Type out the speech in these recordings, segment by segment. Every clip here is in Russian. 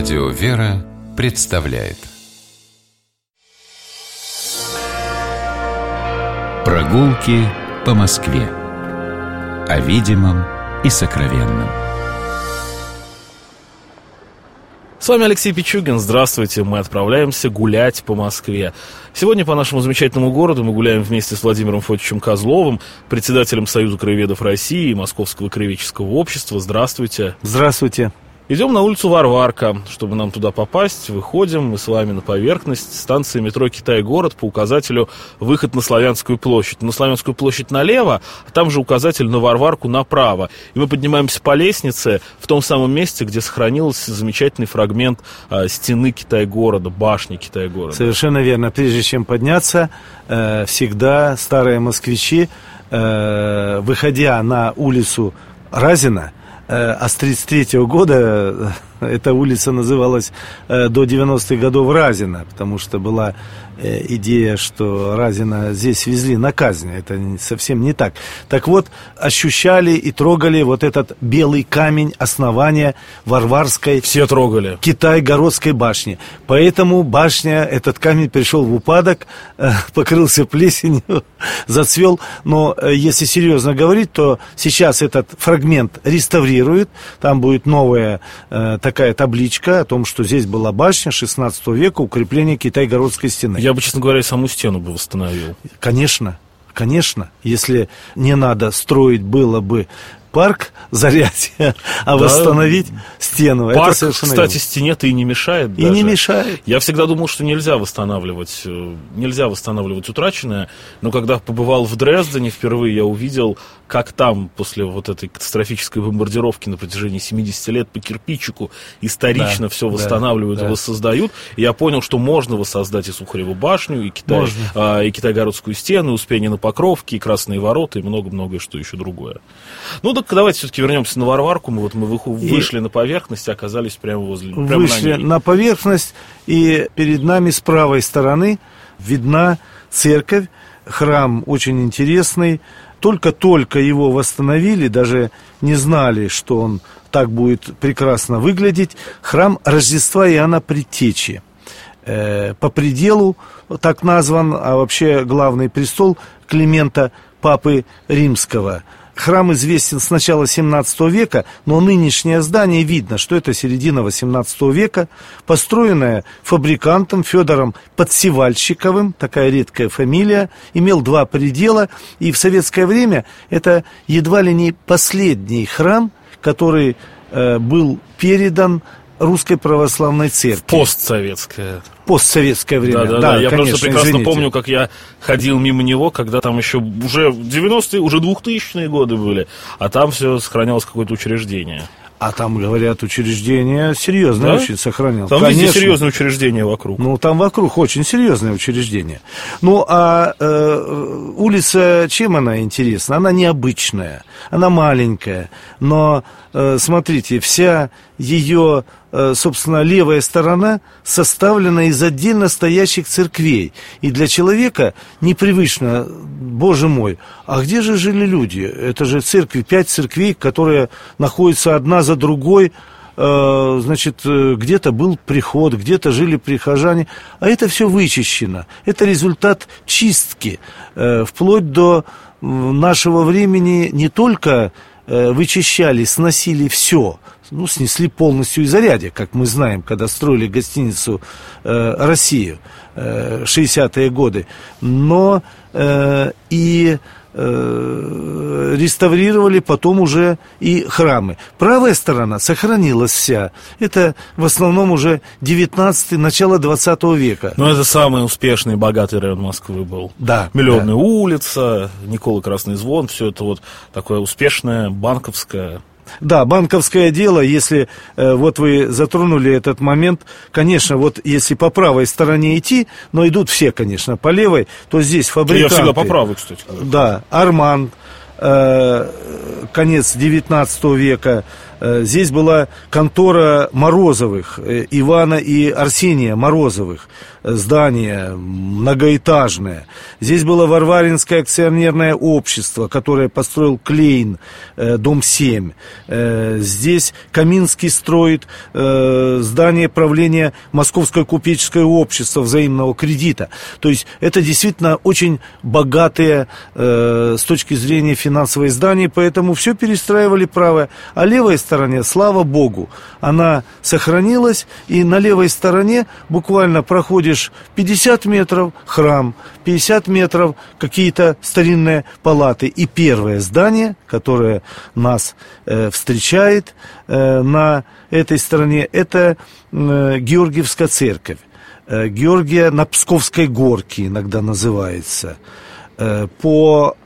Радио «Вера» представляет Прогулки по Москве О видимом и сокровенном С вами Алексей Пичугин. Здравствуйте. Мы отправляемся гулять по Москве. Сегодня по нашему замечательному городу мы гуляем вместе с Владимиром Фотичем Козловым, председателем Союза краеведов России и Московского краеведческого общества. Здравствуйте. Здравствуйте. Идем на улицу Варварка. Чтобы нам туда попасть, выходим мы с вами на поверхность станции метро Китай-город по указателю выход на Славянскую площадь. На Славянскую площадь налево, а там же указатель на Варварку направо. И мы поднимаемся по лестнице в том самом месте, где сохранился замечательный фрагмент э, стены Китай-города, башни Китай-города. Совершенно верно. Прежде чем подняться, э, всегда старые москвичи, э, выходя на улицу Разина, а с 1933 года э, эта улица называлась э, до 90-х годов Разина, потому что была Э, идея, что Разина здесь везли на казнь. Это совсем не так. Так вот, ощущали и трогали вот этот белый камень основания Варварской... Все трогали. Китай-Городской башни. Поэтому башня, этот камень пришел в упадок, э, покрылся плесенью, зацвел. Но э, если серьезно говорить, то сейчас этот фрагмент реставрируют. Там будет новая такая табличка о том, что здесь была башня 16 века, укрепление Китай-Городской стены. Я бы, честно говоря, саму стену бы восстановил. Конечно, конечно. Если не надо строить было бы парк Зарядье, а да. восстановить стену. Парк, кстати, верно. стене-то и не мешает. И даже. не мешает. Я всегда думал, что нельзя восстанавливать, э, нельзя восстанавливать утраченное, но когда побывал в Дрездене впервые, я увидел, как там после вот этой катастрофической бомбардировки на протяжении 70 лет по кирпичику исторично да, все восстанавливают да, и воссоздают. И я понял, что можно воссоздать и Сухареву башню, и, Китай, а, и Китай-городскую стену, и Успение на Покровке, и Красные ворота, и много-многое что еще другое. Ну так давайте все-таки вернемся на Варварку. Мы вот мы вышли и на поверхность оказались прямо возле. Прямо вышли на, на поверхность, и перед нами с правой стороны видна церковь, храм очень интересный. Только-только его восстановили, даже не знали, что он так будет прекрасно выглядеть. Храм Рождества Иоанна Предтечи. Э, по пределу так назван, а вообще главный престол Климента Папы Римского – Храм известен с начала 17 века, но нынешнее здание видно, что это середина 18 века, построенное фабрикантом Федором Подсевальщиковым, такая редкая фамилия, имел два предела, и в советское время это едва ли не последний храм, который э, был передан Русской Православной Церкви. Постсоветская. Постсоветское время. Да, да, да. Я конечно, просто прекрасно извините. помню, как я ходил мимо него, когда там еще уже 90-е, уже 2000-е годы были, а там все сохранялось какое-то учреждение. А там, говорят, учреждение серьезное да? очень сохранилось. Там Конечно. везде серьезное учреждение вокруг. Ну, там вокруг очень серьезное учреждение. Ну, а э, улица, чем она интересна? Она необычная, она маленькая, но, э, смотрите, вся ее собственно, левая сторона составлена из отдельно стоящих церквей. И для человека непривычно, боже мой, а где же жили люди? Это же церкви, пять церквей, которые находятся одна за другой, э, значит, э, где-то был приход, где-то жили прихожане, а это все вычищено. Это результат чистки, вплоть до нашего времени не только вычищали, сносили все, ну, снесли полностью из зарядья, как мы знаем, когда строили гостиницу э, «Россию» э, 60-е годы. Но э, и э, реставрировали потом уже и храмы. Правая сторона сохранилась вся. Это в основном уже 19 начало 20 века. Но это самый успешный и богатый район Москвы был. Да. Миллионная да. улица, Никола Красный Звон, все это вот такое успешное банковское да, банковское дело, если э, вот вы затронули этот момент, конечно, вот если по правой стороне идти, но идут все, конечно, по левой, то здесь фабриканты. Я всегда по правой, кстати. Да, Арман, конец XIX века Э, здесь была контора Морозовых, э, Ивана и Арсения Морозовых, э, здание многоэтажное. Здесь было Варваринское акционерное общество, которое построил Клейн, дом 7. Здесь Каминский строит здание правления Московское купеческое общество взаимного кредита. То есть это действительно очень богатые с точки зрения финансовые здания, поэтому все перестраивали правое. А левая стороне, слава Богу, она сохранилась, и на левой стороне буквально проходишь 50 метров храм, 50 метров какие-то старинные палаты. И первое здание, которое нас э, встречает э, на этой стороне, это э, Георгиевская церковь. Э, Георгия на Псковской горке иногда называется. Э, по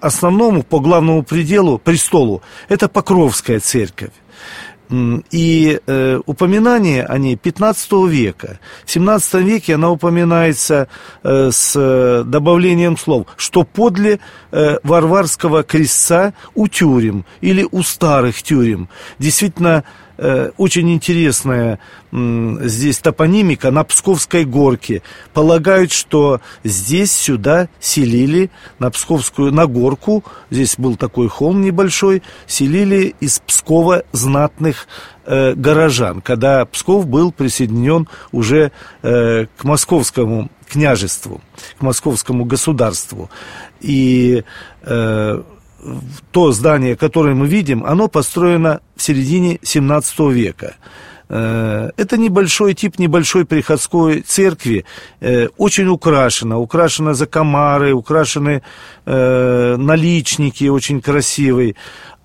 основному, по главному пределу, престолу, это Покровская церковь. И э, упоминание о ней 15 века. В 17 веке она упоминается э, с добавлением слов, что подле э, варварского крестца у тюрем или у старых тюрем. Действительно, Э, очень интересная здесь топонимика на Псковской горке. Полагают, что здесь сюда селили на Псковскую, на горку, здесь был такой холм небольшой, селили из Пскова знатных э, горожан, когда Псков был присоединен уже э, к московскому княжеству, к московскому государству. И э, то здание, которое мы видим, оно построено в середине 17 века. Э, это небольшой тип небольшой приходской церкви, э, очень украшена, украшена закомары, украшены э, наличники очень красивые.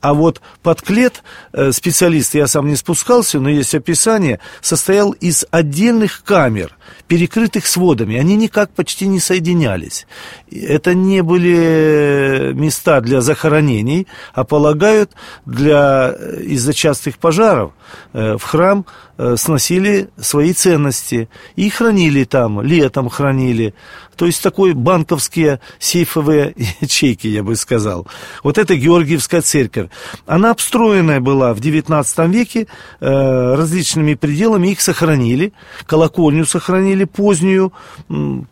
А вот подклет специалист, я сам не спускался, но есть описание, состоял из отдельных камер, перекрытых сводами. Они никак почти не соединялись. Это не были места для захоронений, а полагают для из-за частых пожаров в храм Э, сносили свои ценности и хранили там, летом хранили. То есть такой банковские сейфовые ячейки, я бы сказал. Вот это Георгиевская церковь. Она обстроенная была в XIX веке э, различными пределами, их сохранили. Колокольню сохранили позднюю,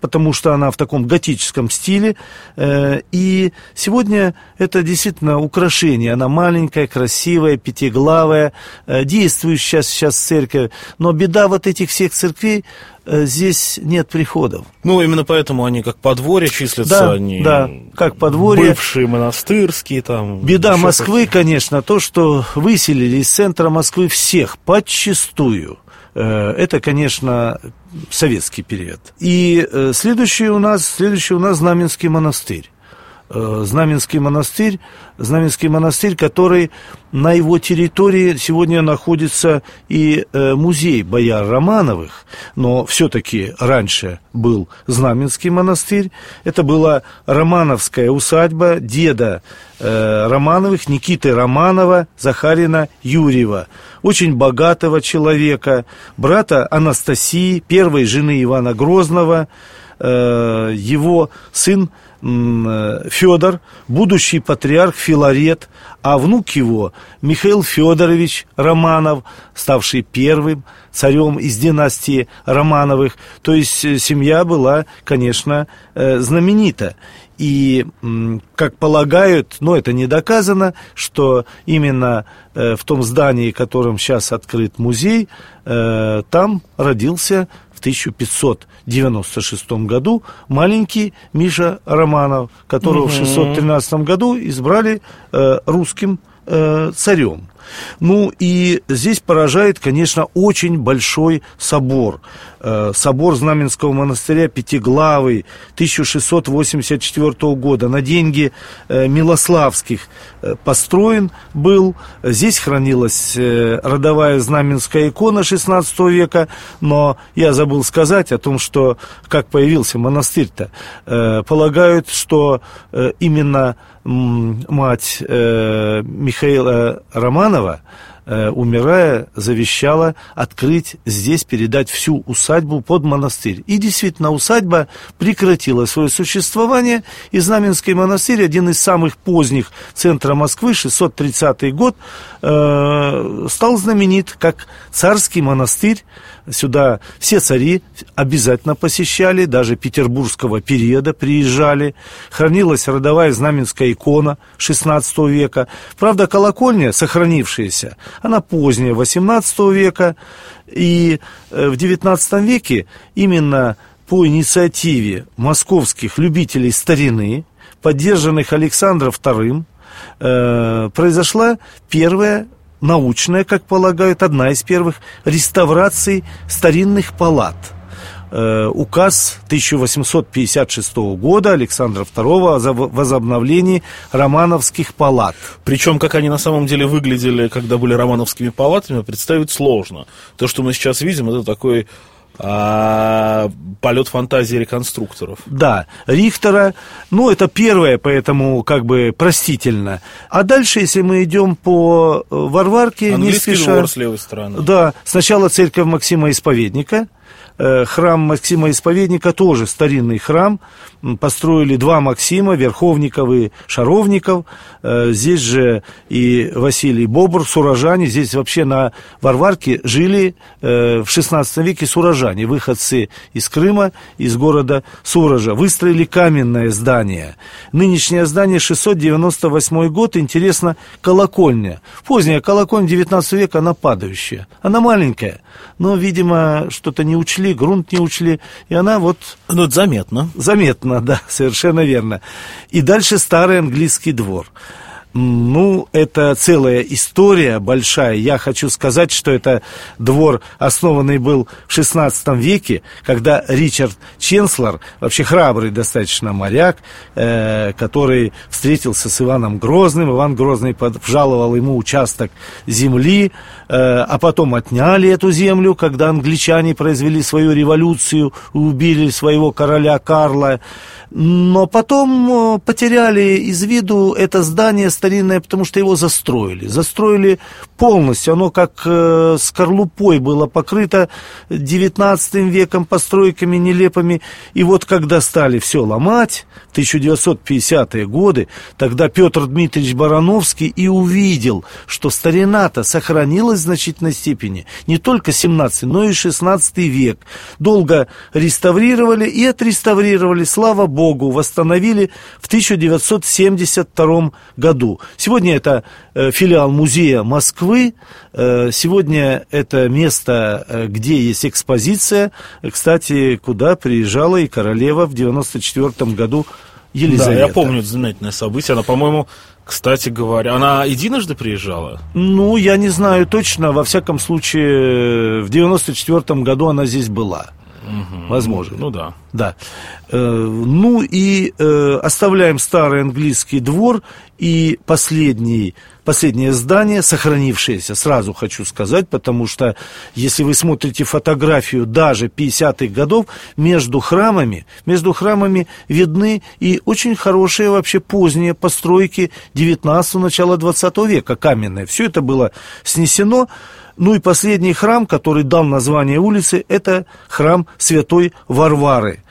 потому что она в таком готическом стиле. Э, и сегодня это действительно украшение. Она маленькая, красивая, пятиглавая, э, действующая сейчас церковь. Но беда вот этих всех церквей, э, здесь нет приходов. Ну, именно поэтому они как подворье числятся, да, они да, как подворье. Бывшие монастырские там. Беда Москвы, какие. конечно, то, что выселили из центра Москвы всех, подчистую. Э, это, конечно, советский период. И э, следующий у нас, следующий у нас Знаменский монастырь. Знаменский монастырь Знаменский монастырь, который на его территории сегодня находится и э, музей бояр Романовых, но все-таки раньше был Знаменский монастырь. Это была Романовская усадьба деда э, Романовых, Никиты Романова, Захарина Юрьева. Очень богатого человека, брата Анастасии, первой жены Ивана Грозного, э, его сын Э, Федор, будущий патриарх Филарет, а внук его Михаил Федорович Романов, ставший первым царем из династии Романовых. То есть э, семья была, конечно, знаменита. И, как полагают, но это не доказано, что именно в том здании, которым сейчас открыт музей, там родился в 1596 году маленький Миша Романов, которого угу. в 613 году избрали э, русским э, царем. Ну и здесь поражает, конечно, очень большой собор. Э, собор Знаменского монастыря Пятиглавый 1684 года на деньги э, Милославских э, построен был. Здесь хранилась родовая знаменская икона 16 века, но я забыл сказать о том, что как появился монастырь-то. Полагают, что именно мать Михаила Романова э, умирая, завещала открыть здесь, передать всю усадьбу под монастырь. И действительно, усадьба прекратила свое существование, и Знаменский монастырь, один из самых поздних центра Москвы, 630 год, э, стал знаменит как царский монастырь. Сюда все цари обязательно посещали, даже петербургского периода приезжали. Хранилась родовая знаменская икона 16 века. Правда, колокольня, сохранившаяся, она поздняя, 18 века. И э, в 19 веке именно по инициативе московских любителей старины, поддержанных Александром II, э, произошла первая научная, как полагают, одна из первых реставраций старинных палат – Э, указ 1856 года Александра II о возобновлении романовских палат. Причем, как они на самом деле выглядели, когда были романовскими палатами, представить сложно. То, что мы сейчас видим, это такой а, полет фантазии реконструкторов. Да, Рихтера, ну, это первое, поэтому как бы простительно. А дальше, если мы идем по э, Варварке, Английский не спеша... двор с левой стороны. Да, сначала церковь Максима Исповедника, храм Максима Исповедника тоже старинный храм. Построили два Максима, Верховников и Шаровников. Э, здесь же и Василий Бобр, сурожане. Здесь вообще на Варварке жили э, в 16 веке сурожане, выходцы из Крыма, из города Суража. Выстроили каменное здание. Нынешнее здание 698 год, интересно, колокольня. Поздняя колокольня 19 века, она падающая. Она маленькая, но, видимо, что-то не учли учли, грунт не учли, и она вот... Ну, это заметно. Заметно, да, совершенно верно. И дальше старый английский двор. Ну, это целая история большая. Я хочу сказать, что это двор, основанный был в XVI веке, когда Ричард Ченслер, вообще храбрый достаточно моряк, э, который встретился с Иваном Грозным. Иван Грозный пожаловал ему участок земли, э, а потом отняли эту землю, когда англичане произвели свою революцию, убили своего короля Карла. Но потом э, потеряли из виду это здание старинное, потому что его застроили. Застроили полностью. Оно как э, скорлупой было покрыто 19 веком постройками нелепыми. И вот когда стали все ломать, в 1950-е годы, тогда Петр Дмитриевич Барановский и увидел, что старина-то сохранилась в значительной степени. Не только 17 но и 16 век. Долго реставрировали и отреставрировали, слава Богу, восстановили в 1972 году. Сегодня это э, филиал музея Москвы. Э, сегодня это место, э, где есть экспозиция, кстати, куда приезжала и королева в 1994 году Елизавета. Да, я помню это знаменательное событие. Она, по-моему, кстати говоря, она единожды приезжала? Ну, я не знаю точно. Во всяком случае, в 94 году она здесь была. Угу. Возможно. Ну да. Да. Э, ну и э, оставляем старый английский двор и последний, последнее здание, сохранившееся, сразу хочу сказать, потому что если вы смотрите фотографию даже 50-х годов, между храмами, между храмами видны и очень хорошие вообще поздние постройки 19-го, начала 20 века, каменные. Все это было снесено. Ну и последний храм, который дал название улице, это храм Святой Варвары.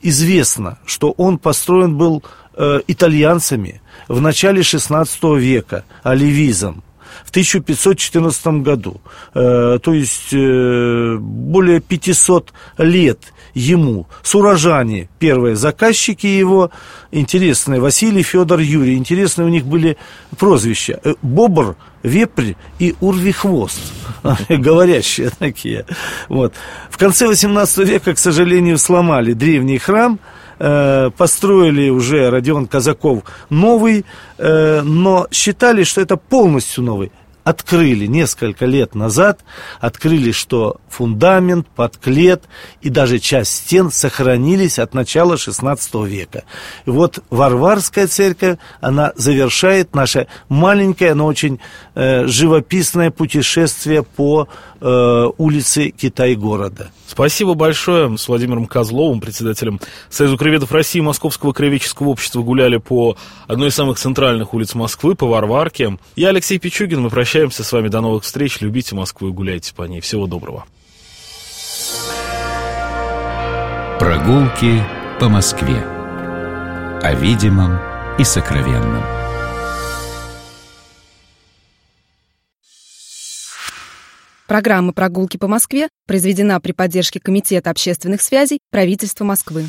Известно, что он построен был э, итальянцами в начале XVI века, оливизом в 1514 году. Э, то есть э, более 500 лет ему. Сурожане, первые заказчики его, интересные, Василий, Федор, Юрий. Интересные у них были прозвища. Э, Бобр, Вепрь и Урвихвост. Говорящие такие. Вот. В конце 18 века, к сожалению, сломали древний храм, э, построили уже Родион Казаков новый, э, но считали, что это полностью новый открыли несколько лет назад, открыли, что фундамент, подклет и даже часть стен сохранились от начала XVI века. И вот Варварская церковь, она завершает наше маленькое, но очень э, живописное путешествие по э, улице Китай-города. Спасибо большое. С Владимиром Козловым, председателем Союза краеведов России Московского краеведческого общества, гуляли по одной из самых центральных улиц Москвы, по Варварке. Я Алексей Пичугин. Мы прощаемся с вами. До новых встреч. Любите Москву и гуляйте по ней. Всего доброго. Прогулки по Москве. О видимом и сокровенном. Программа «Прогулки по Москве» произведена при поддержке Комитета общественных связей правительства Москвы.